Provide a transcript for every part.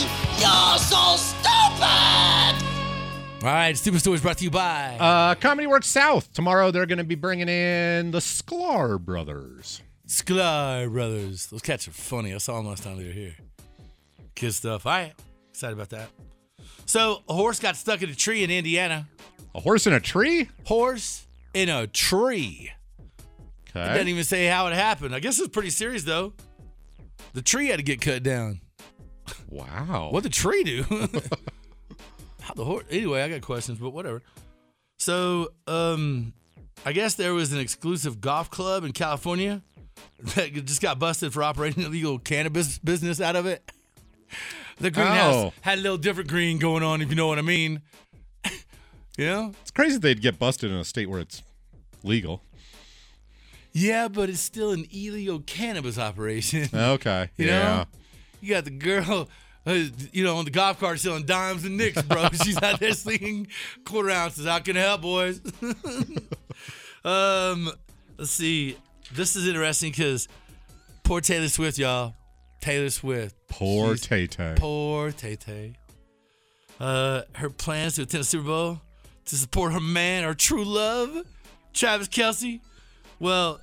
You're so stupid! All right, Stupid Stories brought to you by. Uh, Comedy Works South. Tomorrow they're going to be bringing in the Sklar brothers. Sklar Brothers. Those cats are funny. I saw them last time they were here. Kid stuff. All right. Excited about that. So, a horse got stuck in a tree in Indiana. A horse in a tree? Horse in a tree. It doesn't Okay. even say how it happened. I guess it's pretty serious, though. The tree had to get cut down. Wow. What the tree do? How the horse? Anyway, I got questions, but whatever. So, um, I guess there was an exclusive golf club in California that just got busted for operating an illegal cannabis business out of it. The greenhouse Oh. had a little different green going on, if you know what I mean. you know? It's crazy they'd get busted in a state where it's legal. Yeah, but it's still an illegal cannabis operation. Okay. You yeah. know, you got the girl, uh, you know, on the golf cart selling dimes and nicks, bro. She's out there slinging quarter ounces. How can I help, boys? um, let's see. This is interesting because poor Taylor Swift, y'all. Taylor Swift. Poor Tay Tay. Poor Tay Tay. Uh, her plans to attend the Super Bowl to support her man, her true love, Travis Kelce. Well,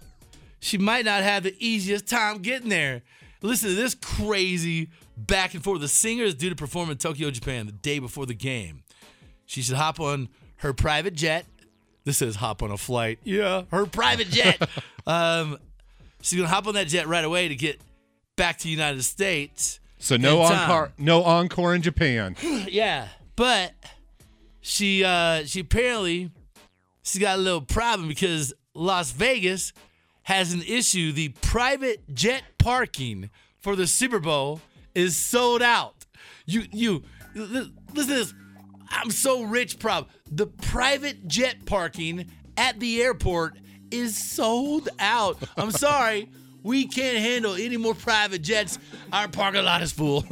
she might not have the easiest time getting there. Listen to this crazy back and forth. The singer is due to perform in Tokyo, Japan the day before the game. She should hop on her private jet. This says hop on a flight. Yeah, her private jet. um, she's gonna hop on that jet right away to get back to the United States. So no encore, no encore in Japan. Yeah, but she uh she apparently she's got a little problem because Las Vegas has an issue. The private jet parking for the Super Bowl is sold out. You you listen to this. I'm so rich, prob. The private jet parking at the airport is sold out. I'm sorry. We can't handle any more private jets. Our parking lot is full.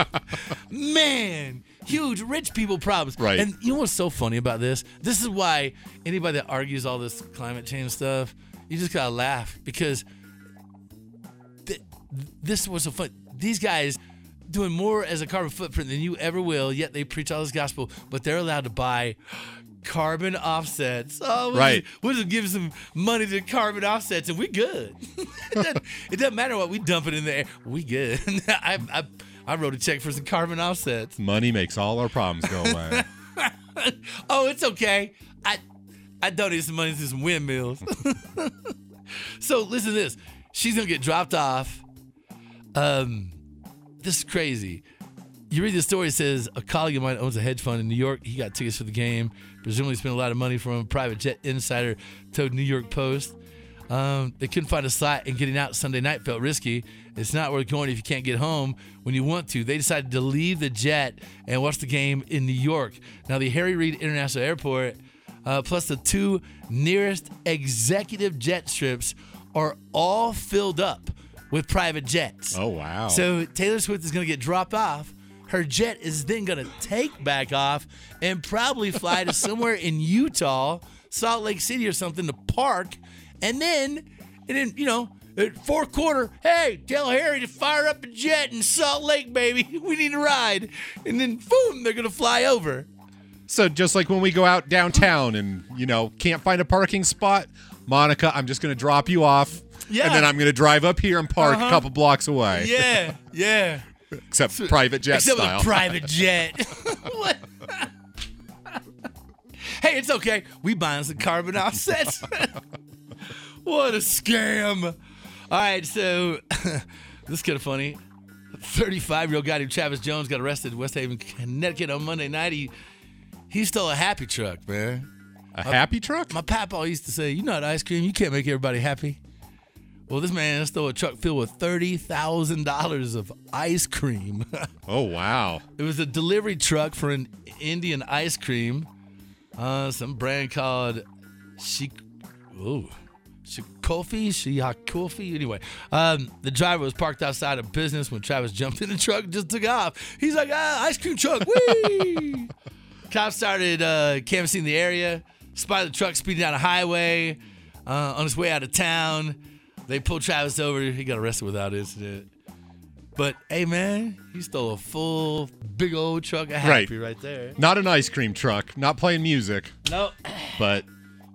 Man, huge rich people problems. Right. And you know what's so funny about this? This is why anybody that argues all this climate change stuff, you just gotta laugh because this was so fun. These guys doing more as a carbon footprint than you ever will, yet they preach all this gospel, but they're allowed to buy carbon offsets. Oh, we'll Right. Just, we'll just give some money to carbon offsets and we good. it, doesn't, it doesn't matter what we dump it in the air. We good. I, I, I wrote a check for some carbon offsets. Money makes all our problems go away. Oh, it's okay. I I donated some money to some windmills. so listen to this. She's gonna get dropped off. Um, this is crazy. You read the story. It says a colleague of mine owns a hedge fund in New York. He got tickets for the game. Presumably spent a lot of money from a private jet insider told New York Post. Um, they couldn't find a slot, and getting out Sunday night felt risky. It's not worth going if you can't get home when you want to. They decided to leave the jet and watch the game in New York. Now, the Harry Reid International Airport, uh, plus the two nearest executive jet strips, are all filled up with private jets. Oh wow. So Taylor Swift is going to get dropped off. Her jet is then going to take back off and probably fly to somewhere in Utah, Salt Lake City or something to park. And then, and then, you know, at fourth quarter, hey, tell Harry to fire up a jet in Salt Lake, baby. We need a ride. And then, boom, they're going to fly over. So just like when we go out downtown and you know can't find a parking spot, Monica, I'm just gonna drop you off, Yeah. and then I'm gonna drive up here and park Uh-huh. a couple blocks away. Yeah, yeah. Except private jet Except style. private jet. Hey, it's okay. We buying some carbon offsets. what a scam. All right, so this is kind of funny. 35 year old guy named Travis Jones got arrested in West Haven, Connecticut on Monday night. He he stole a happy truck, man. A happy truck? My papa used to say, "You know, ice cream, you can't make everybody happy." Well, this man stole a truck filled with thirty thousand dollars of ice cream. Oh wow. it was a delivery truck for an Indian ice cream, uh, some brand called Shik. Oh. Shikofi, Shiakofi. Anyway, um, the driver was parked outside a business when Travis jumped in the truck and just took off. He's like, ah, ice cream truck, wee! Cops started uh, canvassing the area, spotted the truck speeding down a highway uh, on his way out of town. They pulled Travis over. He got arrested without incident. But hey, man, he stole a full, big old truck of Right. happy right, there. Not an ice cream truck. Not playing music, Nope. but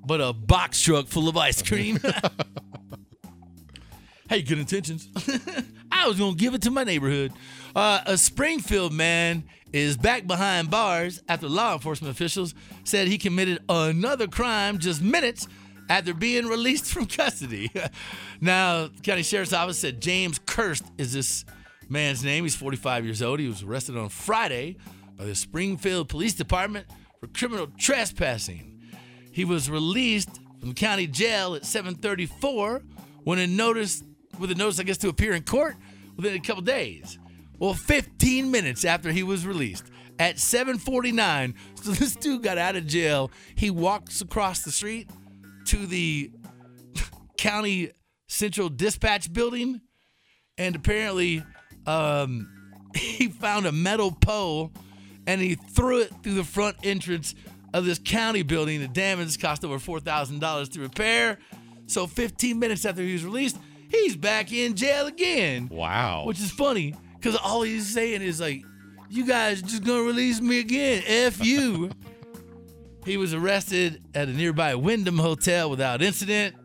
but a box truck full of ice cream. hey, good intentions. I was gonna give it to my neighborhood. Uh, a Springfield man is back behind bars after law enforcement officials said he committed another crime just minutes after being released from custody. now, county sheriff's office said James Kirst is this man's name. He's 45 years old. He was arrested on Friday by the Springfield Police Department for criminal trespassing. He was released from county jail at 7:34 when a notice with a notice, I guess, to appear in court within a couple days. Well, 15 minutes after he was released at 7:49, so this dude got out of jail. He walks across the street to the county central dispatch building, and apparently, um, he found a metal pole and he threw it through the front entrance of this county building. The damage cost over four thousand dollars to repair. So 15 minutes after he was released, he's back in jail again. wow. Which is funny because all he's saying is like, "You guys just gonna release me again? F you." he was arrested at a nearby Wyndham Hotel without incident.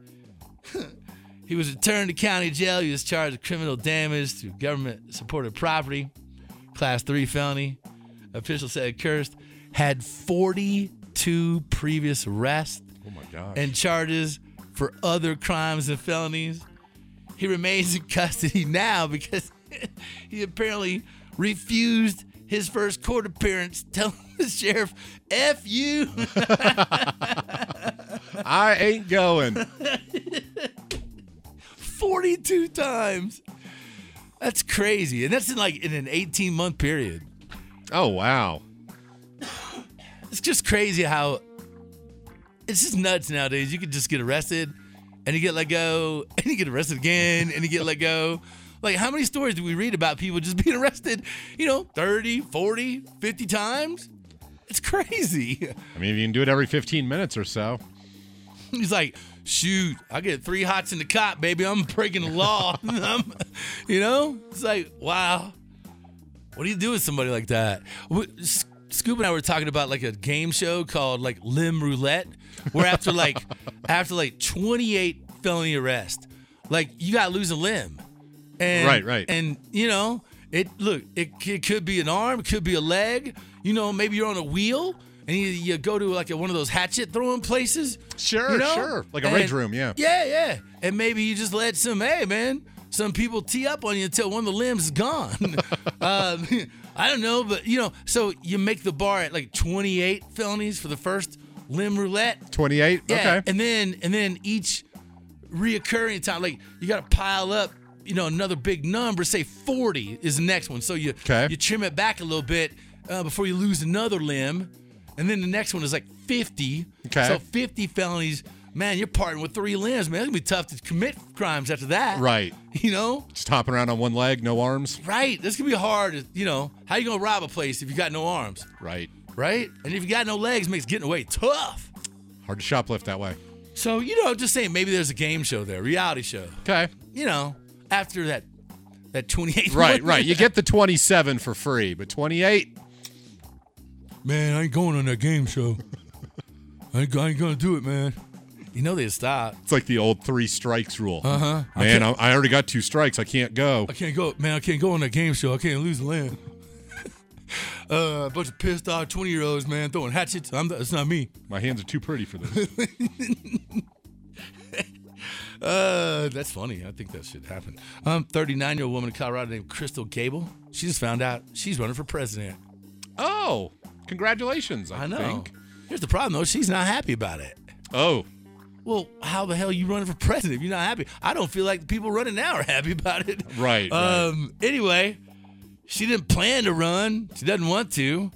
he was returned to county jail. He was charged with criminal damage to government-supported property, class three felony. Officials said Kirst had 42 previous arrests oh and charges for other crimes and felonies. He remains in custody now because he apparently refused his first court appearance, telling the sheriff, F you. I ain't going. 42 times. That's crazy. And that's in like in an 18 month period. Oh wow. It's just crazy how it's just nuts nowadays. You can just get arrested and you get let go and you get arrested again and you get let go. Like, how many stories do we read about people just being arrested, you know, 30, 40, 50 times? It's crazy. I mean, if you can do it every 15 minutes or so. He's like, shoot, I get three hots in the cop, baby. I'm breaking the law. You know? It's like, wow. What do you do with somebody like that? Scoop and I were talking about like a game show called like Limb Roulette, where after like after like 28 felony arrests, like you got to lose a limb. And, Right, right. And you know, it look, it, it could be an arm, it could be a leg. You know, maybe you're on a wheel and you, you go to like a, one of those hatchet throwing places. Sure, you know? sure. Like a And- rage room, yeah. Yeah, yeah. And maybe you just let some, hey, man, some people tee up on you until one of the limbs is gone. um, I don't know, but you know, so you make the bar at like 28 felonies for the first limb roulette. 28? Yeah, Okay. and then and then each reoccurring time, like you got to pile up, you know, another big number. Say 40 is the next one. So you Okay. you trim it back a little bit uh, before you lose another limb, and then the next one is like 50. Okay. So 50 felonies. Man, you're parting with three limbs, man. It's gonna be tough to commit crimes after that. Right. You know. Just hopping around on one leg, no arms. Right. This gonna be hard. You know, how you gonna rob a place if you got no arms? Right. Right. And if you got no legs, makes getting away tough. Hard to shoplift that way. So you know, just saying, maybe there's a game show there, reality show. Okay. you know, after that that 28 Right, one- right. You get the 27 for free, but 28, man, I ain't going on that game show. I ain't, I ain't gonna do it, man. You know they'd stop. it's like the old three strikes rule. Uh Uh-huh. Man, can't- I, I already got two strikes. I can't go. I can't go, man. I can't go on that game show. I can't lose the land. uh, a bunch of pissed off 20 year olds, man, throwing hatchets. I'm, that's not me. My hands are too pretty for this. Uh, that's funny. I think that should happen. Um, 39 year old woman in Colorado named Krystal Gabel. She just found out she's running for president. oh, congratulations. I, I know. think. Here's the problem though. She's not happy about it. Oh, Well, how the hell are you running for president if you're not happy? I don't feel like the people running now are happy about it. Right, right. Um. Anyway, she didn't plan to run. She doesn't want to,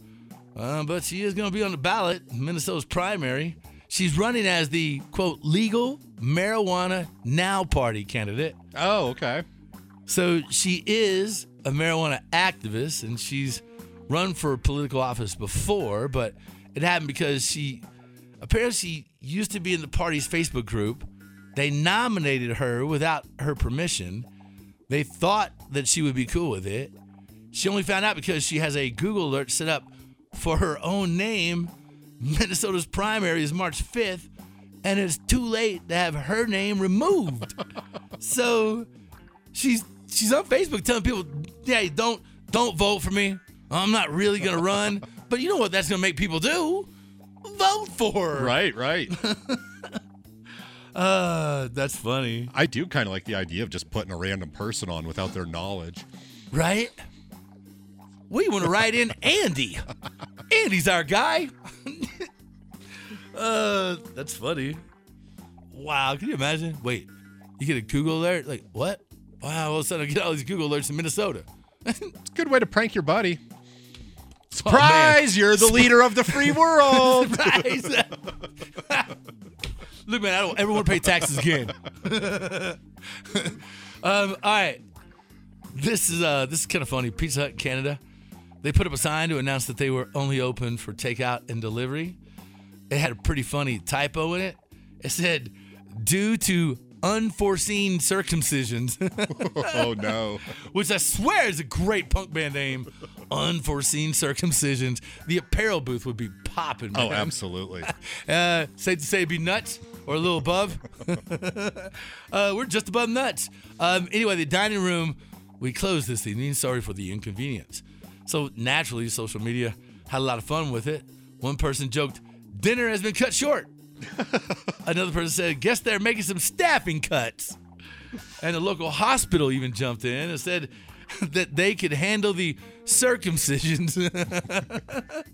uh, but she is going to be on the ballot in Minnesota's primary. She's running as the quote legal marijuana now party candidate. oh, okay. So she is a marijuana activist and she's run for political office before, but it happened because she apparently she used to be in the party's Facebook group. They nominated her without her permission. They thought that she would be cool with it. She only found out because she has a Google alert set up for her own name. Minnesota's primary is March 5th, and it's too late to have her name removed. so she's she's on Facebook telling people, "Yeah, don't don't vote for me. I'm not really gonna run." But you know what? That's gonna make people do. Vote for her. Right, right. Uh, that's funny, I do kind of like the idea of just putting a random person on without their knowledge. right? We want to write in Andy. Andy's our guy. uh, that's funny. Wow, can you imagine? Wait, you get a Google alert? Like what? Wow, all of a sudden I get all these Google alerts in Minnesota. It's a good way to prank your buddy. Oh. Surprise! you're the leader of the free world. Surprise! Look, man, I don't ever want to pay taxes again. um, all right, this is uh, this is kind of funny. Pizza Hut Canada, they put up a sign to announce that they were only open for takeout and delivery. It had a pretty funny typo in it. It said, "Due to unforeseen circumcisions," oh no. which I swear is a great punk band name. Unforeseen circumcisions. The apparel booth would be popping. Oh, absolutely. Uh, safe to say, it'd be nuts or a little above. uh, we're just above nuts. Um, anyway, the dining room we closed this evening. Sorry for the inconvenience. So naturally, social media had a lot of fun with it. One person joked, "Dinner has been cut short." Another person said, "Guess they're making some staffing cuts." And the local hospital even jumped in and said that they could handle the circumcisions.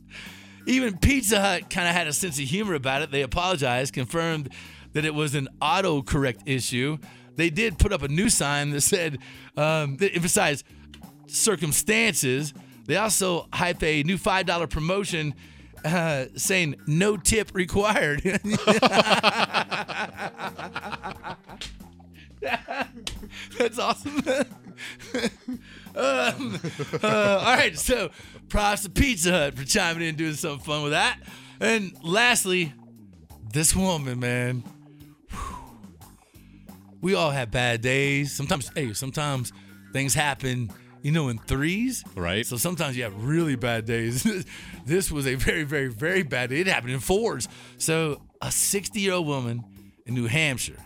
Even Pizza Hut kind of had a sense of humor about it. They apologized, confirmed that it was an autocorrect issue. They did put up a new sign that said, um, that emphasized circumstances. They also hype a new $5 promotion uh, saying no tip required. That's awesome. um, uh, all right, so props to Pizza Hut for chiming in and doing something fun with that. And lastly, this woman, man. We all have bad days. Sometimes, hey, sometimes things happen, you know, in threes. Right. So sometimes you have really bad days. this was a very, very, very bad day. It happened in fours. So a 60 year old woman in New Hampshire.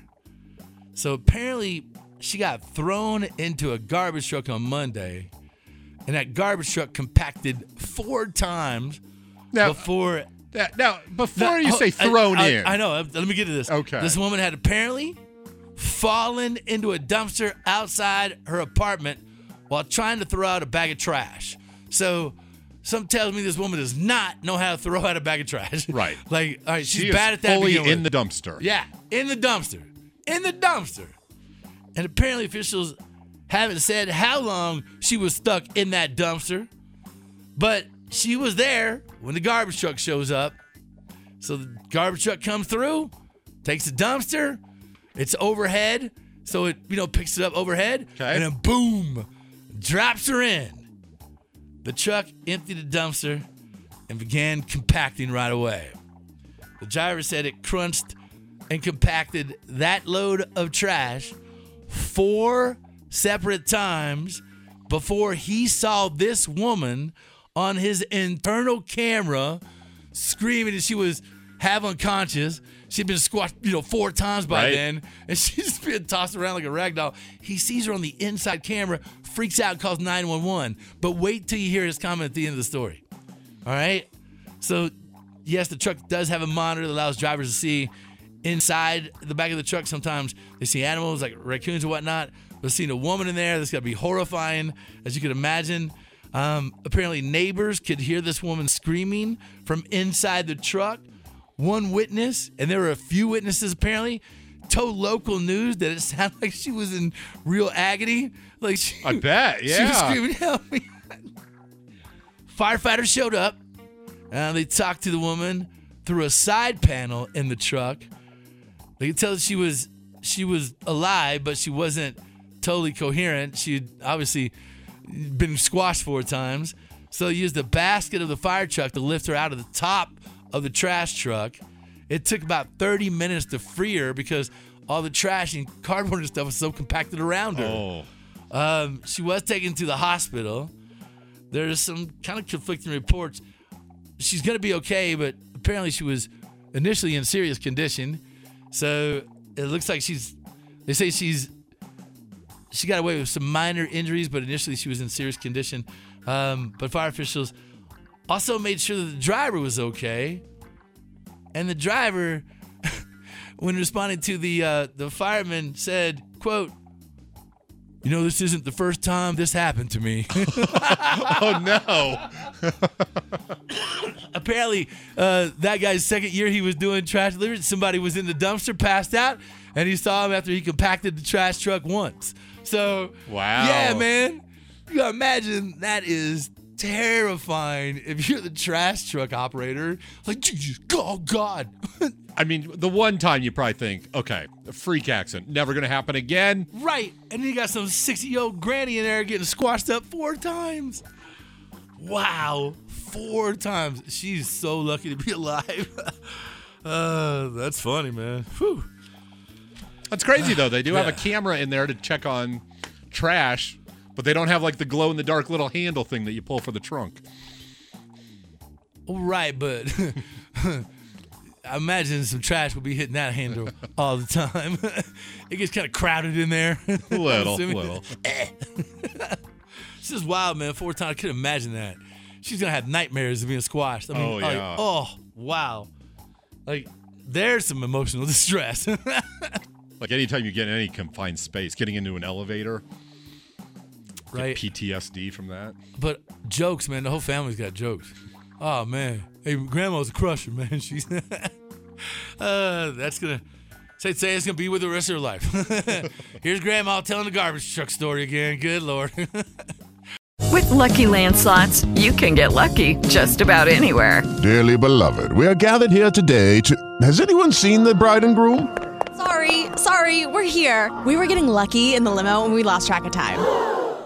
So apparently she got thrown into a garbage truck on Monday, and that garbage truck compacted four times Now, before. that, now before No, you oh, say thrown I, in, I know. Let me get to this. Okay. This woman had apparently fallen into a dumpster outside her apartment while trying to throw out a bag of trash. So, some tells me this woman does not know how to throw out a bag of trash. Right. like, all right, she's she bad at that. fully in with. the dumpster. Yeah, in the dumpster. In the dumpster. And apparently, officials haven't said how long she was stuck in that dumpster, but she was there when the garbage truck shows up. So the garbage truck comes through, takes the dumpster, it's overhead, so it you know picks it up overhead, Okay. and then boom, drops her in. The truck emptied the dumpster and began compacting right away. The driver said it crunched and compacted that load of trash four separate times before he saw this woman on his internal camera screaming and she was half unconscious. She'd been squashed, you know, four times by Right. then, and she's being tossed around like a rag doll. He sees her on the inside camera, freaks out, calls 911. But wait till you hear his comment at the end of the story. All right? So, yes, the truck does have a monitor that allows drivers to see inside the back of the truck. Sometimes they see animals like raccoons or whatnot. But seeing a woman in there, that's got to be horrifying, as you could imagine. Um, apparently, neighbors could hear this woman screaming from inside the truck. one witness, and there were a few witnesses apparently, told local news that it sounded like she was in real agony. Like she, I bet, yeah. she was screaming, "Help me!" Firefighters showed up. and they talked to the woman through a side panel in the truck. They could tell that she was she was alive, but she wasn't totally coherent. She'd obviously been squashed four times. So they used the basket of the fire truck to lift her out of the top of the trash truck. It took about 30 minutes to free her because all the trash and cardboard and stuff was so compacted around her. Oh, Um, she was taken to the hospital. There's some kind of conflicting reports. She's going to be okay, but apparently she was initially in serious condition. So it looks like she's. They say she's. She got away with some minor injuries, but initially she was in serious condition. Um, but fire officials also made sure that the driver was okay, and the driver, when responding to the uh, the fireman, said, "quote you know, this isn't the first time this happened to me. oh no! Apparently, uh, that guy's second year he was doing trash delivery, somebody was in the dumpster, passed out, and he saw him after he compacted the trash truck once. So, Wow. yeah, man, you gotta imagine that is terrifying if you're the trash truck operator. Like, oh God. I mean, the one time you probably think, okay, a freak accident, never gonna happen again. Right. And then you got some 60 year old granny in there getting squashed up four times. Wow. Four times. She's so lucky to be alive. uh, that's funny, man. Whew. That's crazy though. They do have a camera in there to check on trash, but they don't have like the glow in the dark little handle thing that you pull for the trunk. Right, but I imagine some trash will be hitting that handle all the time. it gets kind of crowded in there. Little, little. This is wild, man. Four times. I couldn't imagine that. She's gonna have nightmares of being squashed. I mean, Oh, like, yeah. oh, wow. Like, there's some emotional distress. Like anytime you get in any confined space, getting into an elevator, right? PTSD from that. But jokes, man. The whole family's got jokes. Oh man, hey, grandma's a crusher, man. She's uh, that's gonna say say it's gonna be with the rest of her life. Here's grandma telling the garbage truck story again. Good lord. With Lucky Land slots, you can get lucky just about anywhere. Dearly beloved, we are gathered here today to. Has anyone seen the bride and groom? Sorry, sorry, we're here. We were getting lucky in the limo and we lost track of time.